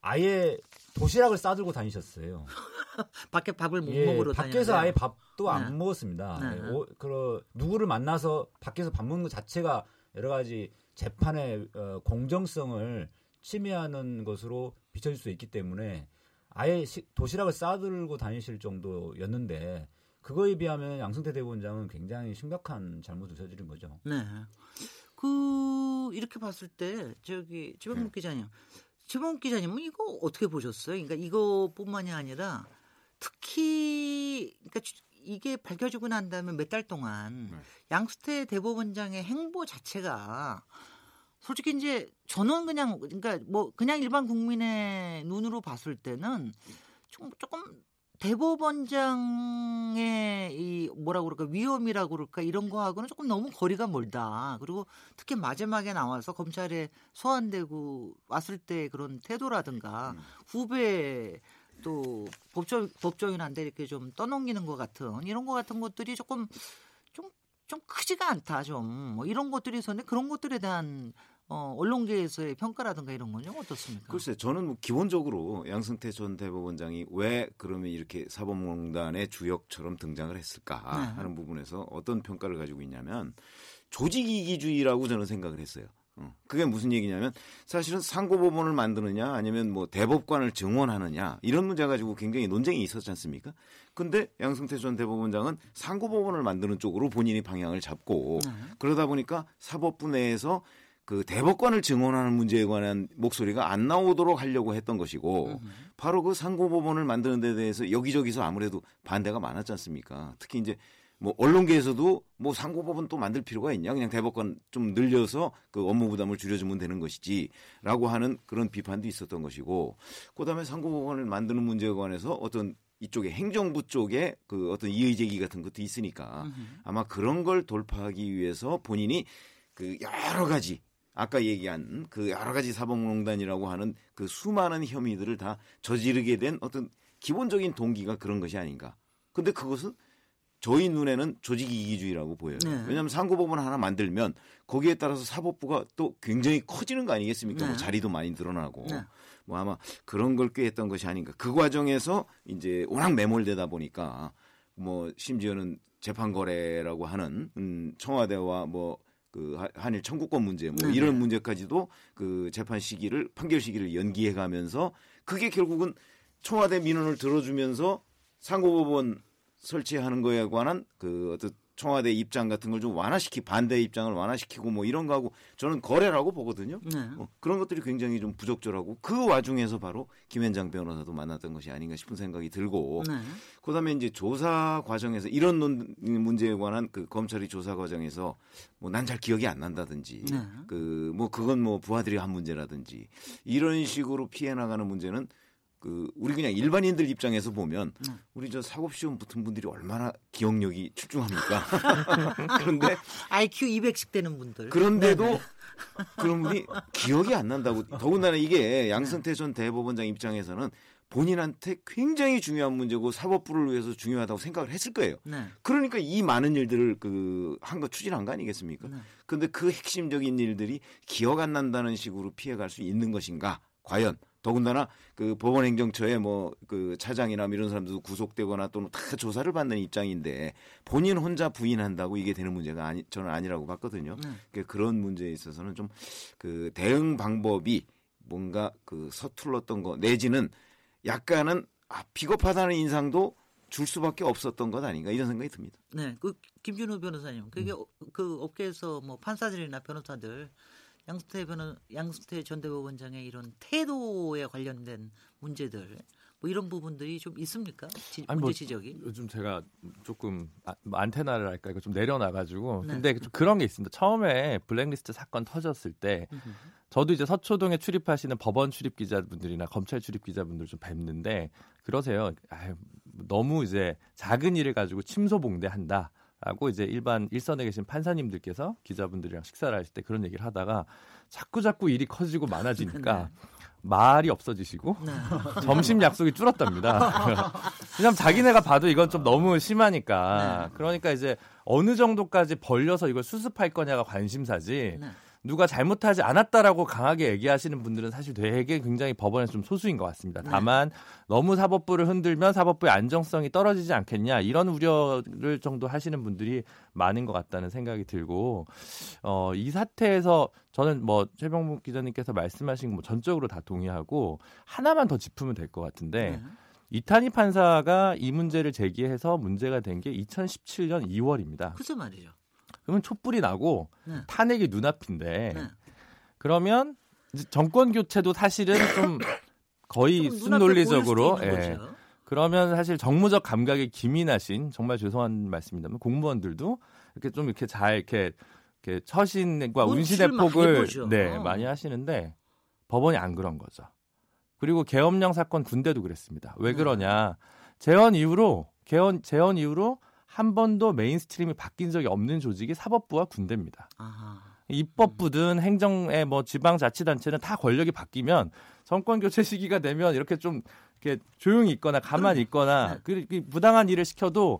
아예 도시락을 싸들고 다니셨어요. 밖에 밥을 못 예, 먹으러 밖에서 다녔어요. 아예 밥도 안 네. 먹었습니다. 네. 예, 오, 그 누구를 만나서 밖에서 밥 먹는 것 자체가 여러 가지 재판의 어, 공정성을 침해하는 것으로 비춰질 수 있기 때문에 아예 시, 도시락을 싸들고 다니실 정도였는데 그거에 비하면 양승태 대법원장은 굉장히 심각한 잘못을 저지른 거죠. 네. 그 이렇게 봤을 때 저기 지방목 네. 기자님, 지방목 기자님은 이거 어떻게 보셨어요? 그러니까 이거뿐만이 아니라 특히 그러니까 이게 밝혀지고 난 다음에 몇 달 동안 네. 양수태 대법원장의 행보 자체가 솔직히 이제 저는 그냥 그러니까 뭐 그냥 일반 국민의 눈으로 봤을 때는 좀 조금 대법원장의 이 뭐라 그럴까 위험이라고 그럴까 이런 거하고는 조금 너무 거리가 멀다. 그리고 특히 마지막에 나와서 검찰에 소환되고 왔을 때 그런 태도라든가 음. 후배 또 법조 법조인한테 이렇게 좀 떠넘기는 것 같은 이런 것 같은 것들이 조금 좀 좀 크지가 않다 좀 뭐 이런 것들이 있었는데 그런 것들에 대한 어, 언론계에서의 평가라든가 이런 건요 어떻습니까? 글쎄, 저는 뭐 기본적으로 양승태 전 대법원장이 왜 그러면 이렇게 사법농단의 주역처럼 등장을 했을까 네. 하는 부분에서 어떤 평가를 가지고 있냐면 조직이기주의라고 저는 생각을 했어요. 어, 그게 무슨 얘기냐면 사실은 상고법원을 만드느냐 아니면 뭐 대법관을 증원하느냐 이런 문제 가지고 굉장히 논쟁이 있었지 않습니까? 근데 양승태 전 대법원장은 상고법원을 만드는 쪽으로 본인이 방향을 잡고 네. 그러다 보니까 사법부 내에서 그 대법관을 증언하는 문제에 관한 목소리가 안 나오도록 하려고 했던 것이고 바로 그 상고법원을 만드는 데 대해서 여기저기서 아무래도 반대가 많았지 않습니까? 특히 이제 뭐 언론계에서도 뭐 상고법원 또 만들 필요가 있냐 그냥 대법관 좀 늘려서 그 업무 부담을 줄여주면 되는 것이지라고 하는 그런 비판도 있었던 것이고 그다음에 상고법원을 만드는 문제에 관해서 어떤 이쪽에 행정부 쪽에 그 어떤 이의 제기 같은 것도 있으니까 아마 그런 걸 돌파하기 위해서 본인이 그 여러 가지 아까 얘기한 그 여러 가지 사법농단이라고 하는 그 수많은 혐의들을 다 저지르게 된 어떤 기본적인 동기가 그런 것이 아닌가. 근데 그것은 저희 눈에는 조직 이기주의라고 보여요. 네. 왜냐하면 상고법원 하나 만들면 거기에 따라서 사법부가 또 굉장히 커지는 거 아니겠습니까? 뭐 네. 뭐 자리도 많이 늘어나고 네. 뭐 아마 그런 걸 꾀했던 것이 아닌가. 그 과정에서 이제 워낙 매몰되다 보니까 뭐 심지어는 재판 거래라고 하는 음, 청와대와 뭐 그 한일 청구권 문제 뭐 네. 이런 문제까지도 그 재판 시기를 판결 시기를 연기해 가면서 그게 결국은 청와대 민원을 들어주면서 상고법원 설치하는 거에 관한 그 어떤 청와대 입장 같은 걸 좀 완화시키 반대 입장을 완화시키고 뭐 이런 거하고 저는 거래라고 보거든요. 네. 어, 그런 것들이 굉장히 좀 부적절하고 그 와중에서 바로 김현장 변호사도 만났던 것이 아닌가 싶은 생각이 들고 네. 그다음에 이제 조사 과정에서 이런 논, 문제에 관한 그 검찰이 조사 과정에서 뭐 난 잘 기억이 안 난다든지 네. 그뭐 그건 뭐 부하들이 한 문제라든지 이런 식으로 피해 나가는 문제는 그 우리 그냥 일반인들 입장에서 보면 네. 우리 저 사법 시험 붙은 분들이 얼마나 기억력이 출중합니까? 그런데 IQ 200씩 되는 분들. 그런데도 네, 그런 분이 기억이 안 난다고. 더군다나 이게 양승태 전 대법원장 입장에서는 본인한테 굉장히 중요한 문제고 사법부를 위해서 중요하다고 생각을 했을 거예요. 네. 그러니까 이 많은 일들을 그 한 거 추진한 거 아니겠습니까? 네. 근데 그 핵심적인 일들이 기억 안 난다는 식으로 피해갈 수 있는 것인가? 과연 더군다나 그 법원 행정처의 뭐 그 차장이나 뭐 이런 사람들도 구속되거나 또는 다 조사를 받는 입장인데 본인 혼자 부인한다고 이게 되는 문제가 아니 저는 아니라고 봤거든요. 네. 그러니까 그런 문제에 있어서는 좀 그 대응 방법이 뭔가 그 서툴렀던 거 내지는 약간은 아, 비겁하다는 인상도 줄 수밖에 없었던 것 아닌가 이런 생각이 듭니다. 네, 그 김준호 변호사님, 그게 음. 어- 그 업계에서 뭐 판사들이나 변호사들 양수태 변호 양수태 전 대법원장의 이런 태도에 관련된 문제들 뭐 이런 부분들이 좀 있습니까? 지, 아니, 문제 뭐 지적이. 요즘 제가 조금 아, 뭐 안테나를 할까 이거 좀 내려놔 가지고 네. 근데 좀 그런 게 있습니다. 처음에 블랙리스트 사건 터졌을 때 저도 이제 서초동에 출입하시는 법원 출입 기자분들이나 검찰 출입 기자분들 좀 뵙는데 그러세요. 아유, 너무 이제 작은 일을 가지고 침소봉대한다. 라고 이제 일반 일선에 계신 판사님들께서 기자분들이랑 식사를 하실 때 그런 얘기를 하다가 자꾸 자꾸 일이 커지고 많아지니까 말이 없어지시고 네. 점심 약속이 줄었답니다. 왜냐면 자기네가 봐도 이건 좀 너무 심하니까. 네. 그러니까 이제 어느 정도까지 벌려서 이걸 수습할 거냐가 관심사지. 네. 누가 잘못하지 않았다라고 강하게 얘기하시는 분들은 사실 되게 굉장히 법원에서 좀 소수인 것 같습니다. 네. 다만 너무 사법부를 흔들면 사법부의 안정성이 떨어지지 않겠냐 이런 우려를 정도 하시는 분들이 많은 것 같다는 생각이 들고 어, 이 사태에서 저는 뭐 최병국 기자님께서 말씀하신 거 뭐 전적으로 다 동의하고 하나만 더 짚으면 될 것 같은데 네. 이탄희 판사가 이 문제를 제기해서 문제가 된 게 2017년 2월입니다. 그죠 말이죠. 그러면 촛불이 나고 네. 탄핵이 눈앞인데 네. 그러면 정권 교체도 사실은 좀 거의 순논리적으로 예. 그러면 사실 정무적 감각에 기민하신 정말 죄송한 말씀입니다만 공무원들도 이렇게 좀 이렇게 잘 이렇게 이렇게 처신과 운신의 많이 폭을 보죠. 네 많이 하시는데 법원이 안 그런 거죠. 그리고 계엄령 사건 군대도 그랬습니다. 왜 네. 그러냐? 제헌 이후로 개헌 제헌 이후로 한 번도 mainstream이 바뀐 적이 없는 조직이 사법부와 군대입니다. 아하. 입법부든 행정의 뭐 지방자치단체는 다 권력이 바뀌면 정권 교체 시기가 되면 이렇게 좀 이렇게 조용히 있거나 가만히 있거나 그, 그 부당한 일을 시켜도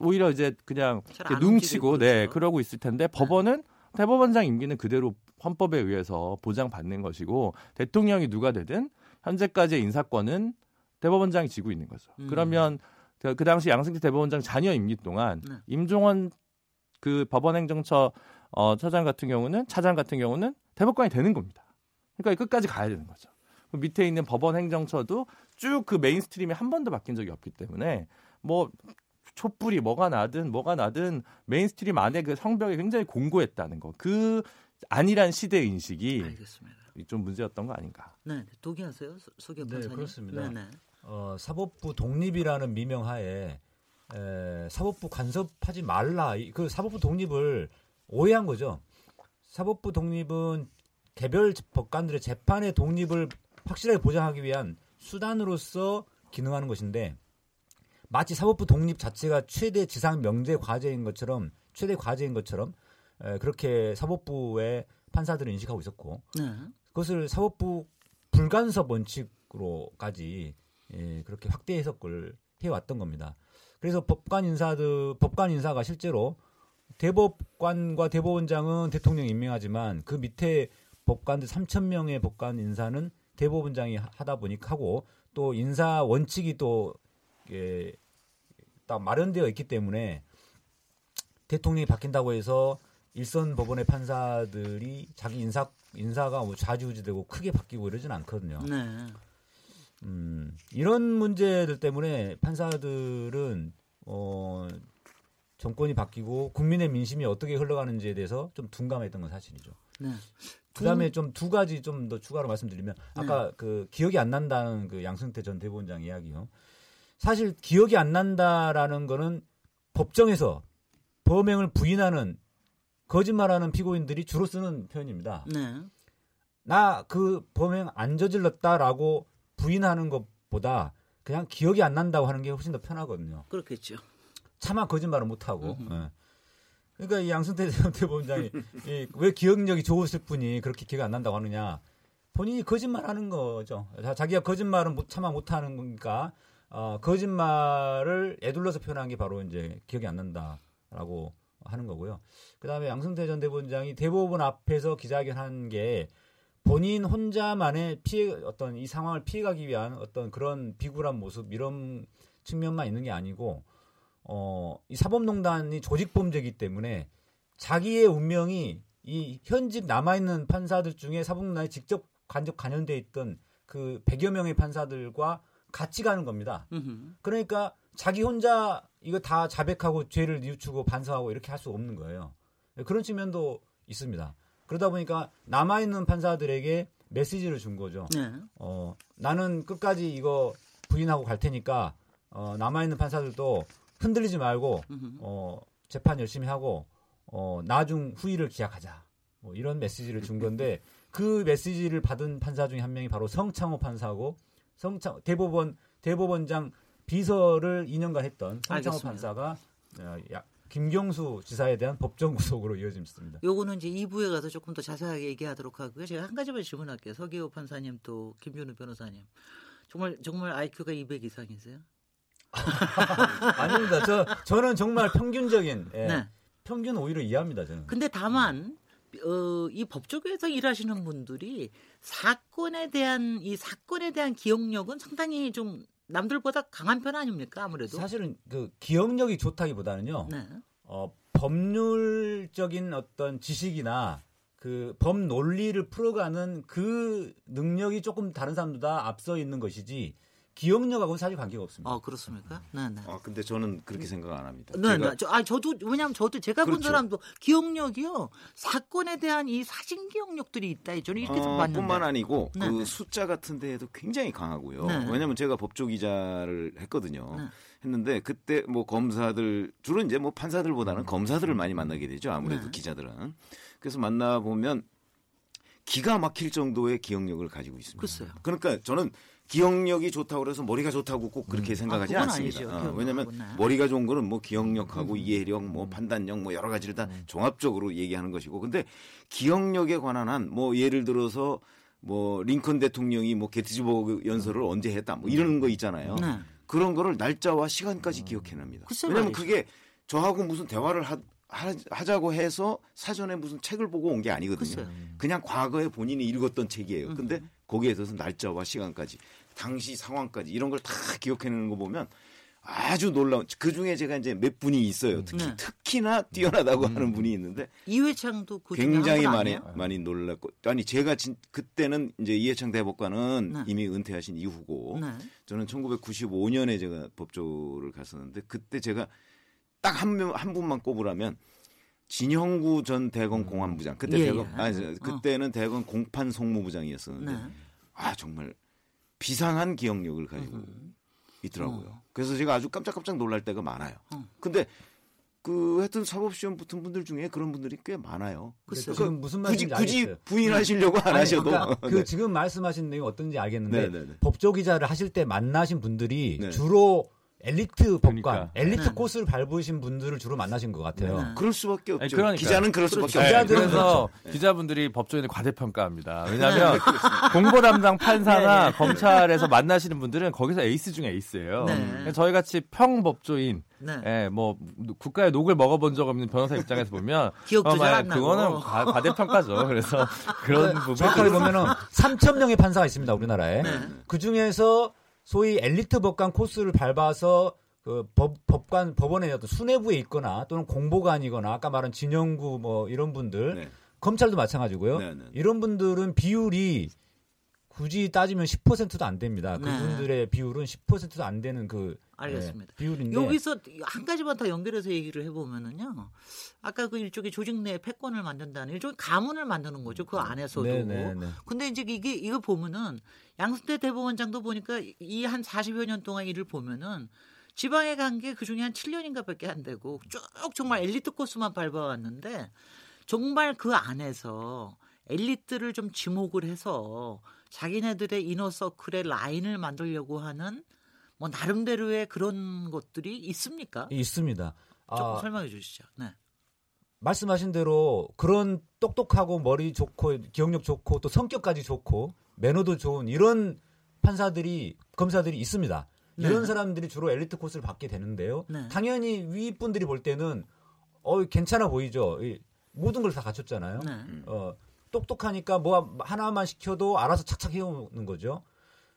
오히려 이제 그냥 눈치고 네. 그러고 있을 텐데 법원은 대법원장 임기는 그대로 헌법에 의해서 보장받는 것이고 대통령이 누가 되든 현재까지의 인사권은 대법원장이 지고 있는 거죠. 음. 그러면 그, 그 당시 양승태 대법원장 자녀 임기 동안 네. 임종원 그 법원행정처 어, 처장 같은 경우는 차장 같은 경우는 대법관이 되는 겁니다. 그러니까 끝까지 가야 되는 거죠. 그 밑에 있는 법원행정처도 쭉 그 mainstream이 한 번도 바뀐 적이 없기 때문에 뭐 촛불이 뭐가 나든 뭐가 나든 mainstream 안에 그 성벽이 굉장히 공고했다는 거. 그 아니란 시대 인식이 알겠습니다. 좀 문제였던 거 아닌가. 네, 동의하세요, 소- 소개 네, 판사님? 그렇습니다. 네, 네. 어, 사법부 독립이라는 미명하에 에, 사법부 간섭하지 말라. 이- 그 사법부 독립을 오해한 거죠. 사법부 독립은 개별 법관들의 재판의 독립을 확실하게 보장하기 위한 수단으로서 기능하는 것인데 마치 사법부 독립 자체가 최대 지상 명제 과제인 것처럼 최대 과제인 것처럼 에, 그렇게 사법부의 판사들은 인식하고 있었고 네. 그것을 사법부 불간섭 원칙으로까지 예, 그렇게 확대 해석을 해왔던 겁니다. 그래서 법관 인사들 법관 인사가 실제로 대법관과 대법원장은 대통령 이 임명하지만 그 밑에 법관들 3천 명의 법관 인사는 대법원장이 하- 하다 보니까 하고 또 인사 원칙이 또 예, 딱 마련되어 있기 때문에 대통령이 바뀐다고 해서 일선 법원의 판사들이 자기 인사 인사가 뭐 좌지우지되고 크게 바뀌고 이러진 않거든요. 네. 음, 이런 문제들 때문에 판사들은 어, 정권이 바뀌고 국민의 민심이 어떻게 흘러가는지에 대해서 좀 둔감했던 건 사실이죠. 네. 그다음에 좀 두 가지 좀 더 추가로 말씀드리면 아까 그 기억이 안 난다는 그 양승태 전 대법원장 이야기요. 사실 기억이 안 난다라는 거는 법정에서 범행을 부인하는 거짓말하는 피고인들이 주로 쓰는 표현입니다. 네. 나 그 범행 안 저질렀다라고 부인하는 것보다 그냥 기억이 안 난다고 하는 게 훨씬 더 편하거든요. 그렇겠죠. 차마 거짓말을 못 하고. 예. 그러니까 이 양승태 전 대법원장이 이, 왜 기억력이 좋으실 분이 그렇게 기억 안 난다고 하느냐? 본인이 거짓말하는 거죠. 자, 자기가 거짓말은 못 참아 못 하는 거니까 어, 거짓말을 애둘러서 표현한 게 바로 이제 기억이 안 난다라고 하는 거고요. 그다음에 양승태 전 대법원장이 대법원 앞에서 기자회견한 게 본인 혼자만의 피해 어떤 이 상황을 피해가기 위한 어떤 그런 비굴한 모습 이런 측면만 있는 게 아니고 어, 이 사법농단이 조직범죄이기 때문에 자기의 운명이 이 현직 남아있는 판사들 중에 사법농단에 직접 간접 관련돼 있던 그 100여 명의 판사들과 같이 가는 겁니다. 그러니까 자기 혼자 이거 다 자백하고 죄를 뉘우치고 반성하고 이렇게 할 수 없는 거예요. 그런 측면도 있습니다. 그러다 보니까 남아 있는 판사들에게 메시지를 준 거죠. 네. 어, 나는 끝까지 이거 부인하고 갈 테니까 어, 남아 있는 판사들도 흔들리지 말고. 어, 재판 열심히 하고 어, 나중 후일을 기약하자. 뭐 이런 메시지를 준 건데 그 메시지를 받은 판사 중에 한 명이 바로 성창호 판사고 성창 대법원 대법원장 비서를 2년간 했던 성창호 알겠습니다. 판사가 어, 야- 김경수 지사에 대한 법정 구속으로 이어집니다. 요거는 이제 2부에 가서 조금 더 자세하게 얘기하도록 하고요. 제가 한 가지만 질문할게요. 서기호 판사님 또 김준우 변호사님. 정말 정말 IQ가 200 이상이세요? 아닙니다. 저 저는 정말 평균적인 예, 네. 평균 오히려 이해합니다. 저는. 근데 다만 어, 이 법조계에서 일하시는 분들이 사건에 대한 이 사건에 대한 기억력은 상당히 좀 남들보다 강한 편 아닙니까? 아무래도. 사실은 그 기억력이 좋다기보다는요. 네. 어, 법률적인 어떤 지식이나 그 법 논리를 풀어가는 그 능력이 조금 다른 사람보다 앞서 있는 것이지 기억력하고는 사실 관계가 없습니다. 어 그렇습니까? 네, 네. 아 근데 저는 그렇게 생각 안 합니다. 네, 제가 네. 저, 아, 저도, 왜냐면 저도 제가 본 그렇죠. 사람도 기억력이요. 사건에 대한 이 사진 기억력들이 있다. 저는 이렇게 좀 어, 봤는데. 뿐만 아니고 네, 그 네. 숫자 같은 데에도 굉장히 강하고요. 네. 왜냐하면 제가 법조 기자를 했거든요. 네. 했는데 그때 뭐 검사들 주로 이제 뭐 판사들보다는 검사들을 많이 만나게 되죠. 아무래도 네. 기자들은 그래서 만나 보면 기가 막힐 정도의 기억력을 가지고 있습니다. 글쎄요. 그러니까 저는 기억력이 좋다고 그래서 머리가 좋다고 꼭 그렇게 생각하지 아, 않습니다. 어. 왜냐하면 네. 머리가 좋은 거는 뭐 기억력하고 이해력, 뭐 판단력, 뭐 여러 가지를 다 종합적으로 얘기하는 것이고, 근데 기억력에 관한 한 뭐 예를 들어서 뭐 링컨 대통령이 뭐 게티즈버그 연설을 언제 했다, 뭐 이런 거 있잖아요. 네. 그런 거를 날짜와 시간까지 기억해냅니다. 왜냐하면. 그게 저하고 무슨 대화를 하, 하, 자고 해서 사전에 무슨 책을 보고 온 게 아니거든요. 글쎄요. 그냥 과거에 본인이 읽었던 책이에요. 근데 거기에 대해서 날짜와 시간까지, 당시 상황까지 이런 걸 다 기억해내는 거 보면 아주 놀라운. 그 중에 제가 이제 몇 분이 있어요. 특히 네. 특히나 뛰어나다고 하는 분이 있는데 이회창도 그 굉장히 많이 아니에요? 많이 놀랐고 아니 제가 진, 그때는 이제 이해창 대법관은 네. 이미 은퇴하신 이후고 네. 저는 1995년에 제가 법조를 갔었는데 그때 제가 딱 한 명 한 분만 꼽으라면 진형구 전 대검 공안부장 그때 예, 대검 예. 아니 저- 그때는 대검 공판 송무부장이었었는데 네. 아 정말 비상한 기억력을 가지고 음. 있더라고요. 그래서 제가 아주 깜짝깜짝 놀랄 때가 많아요. 어. 근데 그 하여튼 사법 시험 붙은 분들 중에 그런 분들이 꽤 많아요. 글쎄요. 지금 무슨 굳이 말인지 굳이. 부인하시려고 안 아니, 하셔도 그러니까 그 네. 지금 말씀하신 내용 어떤지 알겠는데 네, 네, 네. 법조 기자를 하실 때 만나신 분들이 네. 주로 엘리트 법관, 그러니까. 엘리트 네. 코스를 밟으신 분들을 주로 만나신 것 같아요. 네. 그럴 수밖에 없죠. 아니, 그러니까요. 기자는 그럴 수밖에 그렇죠. 없죠. 네, 기자들은 그래서 기자분들이 법조인을 과대평가합니다. 왜냐하면 공보 담당 판사나 검찰에서 만나시는 분들은 거기서 에이스 중에 에이스예요. 네. 저희 같이 평법조인, 네. 예, 뭐 국가의 녹을 먹어본 적 없는 변호사 입장에서 보면 기억도 어, 잘안 나고. 그거는 과, 과대평가죠. 그래서 그런 부분 정확하게 보면은 3천 명의 판사가 있습니다 우리나라에. 네. 그 중에서 소위 엘리트 법관 코스를 밟아서 그 법, 법관 법원의 어떤 수뇌부에 있거나 또는 공보관이거나 아까 말한 진영구 뭐 이런 분들 네. 검찰도 마찬가지고요. 네, 네. 이런 분들은 비율이 굳이 따지면 10%도 안 됩니다. 네. 그분들의 비율은 10%도 안 되는 그 알겠습니다. 예, 비율인데 여기서 한 가지만 더 연결해서 얘기를 해보면은요. 아까 그 일종의 조직 내 패권을 만든다는 일종의 가문을 만드는 거죠. 그 안에서도. 네, 네, 네. 근데 이제 이게 이거 보면은 양승태 대법원장도 보니까 이 한 40여 년 동안 일을 보면은 지방에 간 게 그 중에 한 7년인가 밖에 안 되고 쭉 정말 엘리트 코스만 밟아왔는데 정말 그 안에서 엘리트를 좀 지목을 해서 자기네들의 이너서클의 라인을 만들려고 하는 뭐 나름대로의 그런 것들이 있습니까? 있습니다. 조금 아, 설명해 주시죠. 네. 말씀하신 대로 그런 똑똑하고 머리 좋고 기억력 좋고 또 성격까지 좋고 매너도 좋은 이런 판사들이 검사들이 있습니다. 네. 이런 사람들이 주로 엘리트 코스를 받게 되는데요. 네. 당연히 위 분들이 볼 때는 어 괜찮아 보이죠. 이, 모든 걸 다 갖췄잖아요. 네. 어, 똑똑하니까 뭐 하나만 시켜도 알아서 착착 해오는 거죠.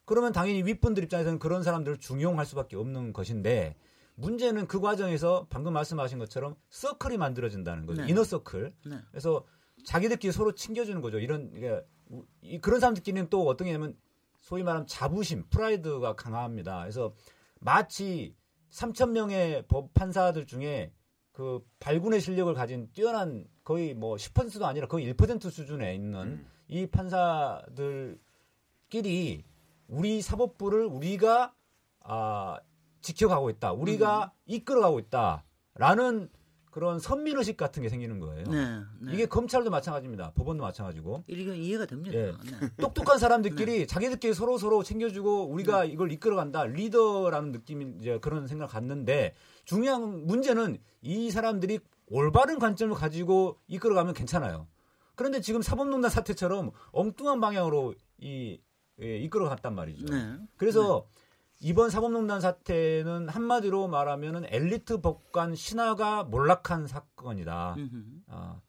그러면 당연히 윗분들 입장에서는 그런 사람들을 중용할 수밖에 없는 것인데 문제는 그 과정에서 방금 말씀하신 것처럼 서클이 만들어진다는 거죠. 네. 이너 서클. 네. 그래서 자기들끼리 서로 챙겨주는 거죠. 이런 이- 그런 사람들끼리는 또 어떤 게냐면 소위 말하면 자부심, 프라이드가 강합니다. 그래서 마치 3천 명의 법 판사들 중에 그 발군의 실력을 가진 뛰어난 거의 뭐 10%도 아니라 거의 1% 수준에 있는 음. 이 판사들끼리 우리 사법부를 우리가 아 지켜가고 있다. 우리가 이끌어가고 있다라는 그런 선민의식 같은 게 생기는 거예요. 네. 네. 이게 검찰도 마찬가지입니다. 법원도 마찬가지고. 이게 이해가 됩니다. 예. 네. 똑똑한 사람들끼리 자기들끼리 서로 서로 챙겨주고 우리가 이걸 이끌어간다 리더라는 느낌이 이제 그런 생각 을 갖는데 중요한 문제는 이 사람들이 올바른 관점을 가지고 이끌어가면 괜찮아요. 그런데 지금 사법농단 사태처럼 엉뚱한 방향으로 이 예, 이끌어갔단 말이죠. 네. 그래서 이번 사법농단 사태는 한마디로 말하면은 엘리트 법관 신화가 몰락한 사건이다. 아,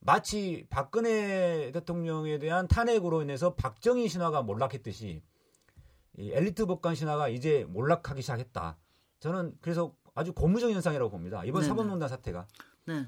마치 박근혜 대통령에 대한 탄핵으로 인해서 박정희 신화가 몰락했듯이 이 엘리트 법관 신화가 이제 몰락하기 시작했다. 저는 그래서 아주 고무적 현상이라고 봅니다. 이번 네네. 사법농단 사태가. 네.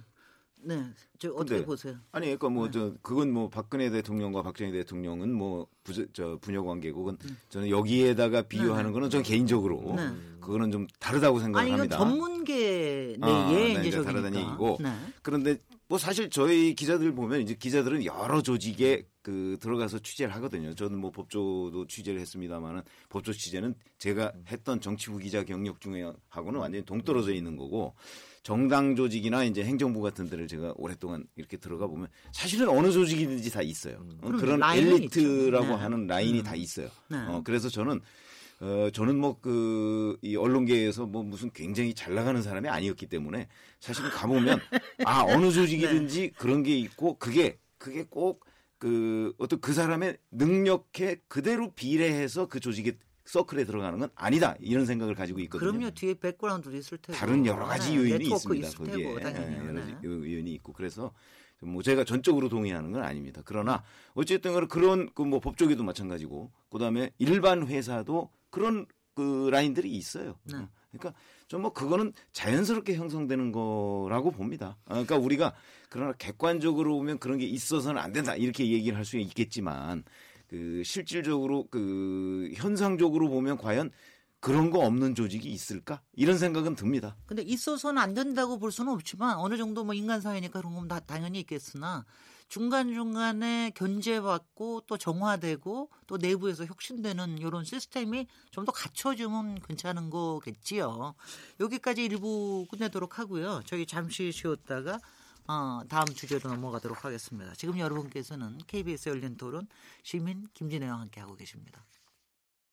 네. 저 어떻게 근데 보세요? 아니 그러니까 뭐저 그건 뭐 박근혜 대통령과 박정희 대통령은 뭐 부저, 저 부녀 관계고 그건 저는 여기에다가 비유하는 거는 저는 개인적으로 네. 그거는 좀 다르다고 아니 이건 생각합니다. 전문계 아, 내의 네, 이제 이제. 다르다는 얘기고. 네. 그런데 뭐 사실 저희 기자들 보면 이제 기자들은 여러 조직에 그 들어가서 취재를 하거든요. 저는 뭐 법조도 취재를 했습니다만은 법조 취재는 제가 했던 정치부 기자 경력 중에 하고는 완전히 동떨어져 있는 거고 정당 조직이나 이제 행정부 같은 데를 제가 오랫동안 이렇게 들어가 보면 사실은 어느 조직이든지 다 있어요. 어, 그럼요. 그런 엘리트라고 있죠. 네. 하는 라인이 다 있어요. 네. 어, 그래서 저는 어, 저는 뭐 그 이 언론계에서 뭐 무슨 굉장히 잘 나가는 사람이 아니었기 때문에 사실은 가보면 아 어느 조직이든지 네. 그런 게 있고 그게 그게 꼭 그 어떤 그 사람의 능력에 그대로 비례해서 그 조직의 서클에 들어가는 건 아니다 이런 생각을 가지고 있거든요. 그럼요. 뒤에 백그라운드도 있을 테고. 다른 여러 가지 네, 요인이 있습니다. 있을 거기에 테고 당연히. 예, 여러 네. 가지 요인이 있고 그래서 뭐 제가 전적으로 동의하는 건 아닙니다. 그러나 어쨌든 그런 그뭐 법조계도 마찬가지고 그다음에 일반 회사도 그런 그 라인들이 있어요. 네. 어, 그러니까 좀 뭐 그거는 자연스럽게 형성되는 거라고 봅니다. 아, 그러니까 우리가 그러나 객관적으로 보면 그런 게 있어서는 안 된다 이렇게 얘기를 할 수 있겠지만 그 실질적으로 그 현상적으로 보면 과연 그런 거 없는 조직이 있을까 이런 생각은 듭니다. 근데 있어서는 안 된다고 볼 수는 없지만 어느 정도 뭐 인간 사회니까 그런 건 다 당연히 있겠으나 중간 중간에 견제받고 또 정화되고 또 내부에서 혁신되는 이런 시스템이 좀 더 갖춰지면 괜찮은 거겠지요. 여기까지 일부 끝내도록 하고요. 저희 잠시 쉬었다가 어, 다음 주제로 넘어가도록 하겠습니다. 지금 여러분께서는 KBS 열린 토론 시민 김진애와 함께 하고 계십니다.